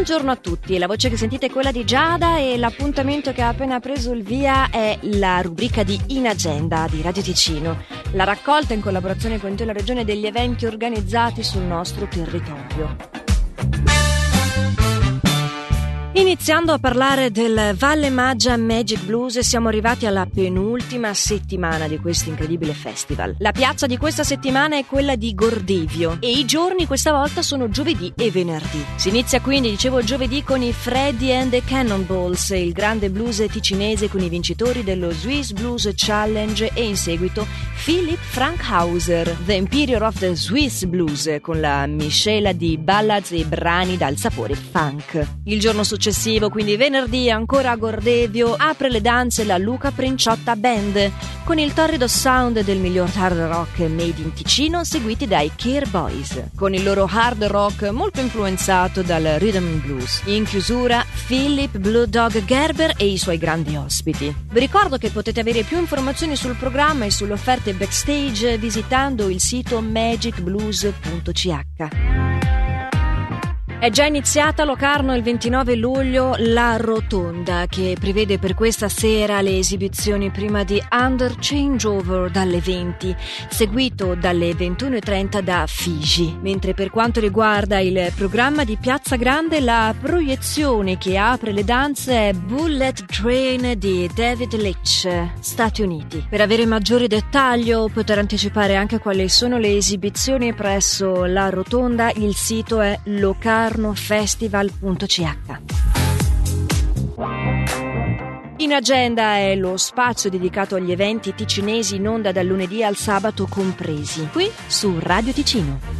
Buongiorno a tutti, la voce che sentite è quella di Giada e l'appuntamento che ha appena preso il via è la rubrica di In Agenda di Radio Ticino, la raccolta in collaborazione con la Regione degli eventi organizzati sul nostro territorio. Iniziando a parlare del Valle Maggia Magic Blues siamo arrivati alla penultima settimana di questo incredibile festival. La piazza di questa settimana è quella di Gordevio e i giorni questa volta sono giovedì e venerdì. Si inizia quindi, dicevo, giovedì con i Freddy and the Cannonballs, il grande blues ticinese con i vincitori dello Swiss Blues Challenge e in seguito Philip Frankhauser, The Imperior of the Swiss Blues, con la miscela di ballads e brani dal sapore funk. Il giorno successivo successivo, quindi venerdì ancora a Gordevio, apre le danze la Luca Princiotta Band con il torrido sound del miglior hard rock made in Ticino seguiti dai Care Boys, con il loro hard rock molto influenzato dal rhythm and blues. In chiusura Philip Blue Dog Gerber e i suoi grandi ospiti. Vi ricordo che potete avere più informazioni sul programma e sulle offerte backstage visitando il sito magicblues.ch. È già iniziata a Locarno il 29 luglio la Rotonda che prevede per questa sera le esibizioni prima di Under Changeover dalle 20, seguito dalle 21.30 da Fiji. Mentre per quanto riguarda il programma di Piazza Grande la proiezione che apre le danze è Bullet Train di David Leitch, Stati Uniti. Per avere maggiori dettagli o poter anticipare anche quali sono le esibizioni presso la Rotonda il sito è Locarno locarnofestival.ch. In agenda è lo spazio dedicato agli eventi ticinesi in onda dal lunedì al sabato compresi, qui su Radio Ticino.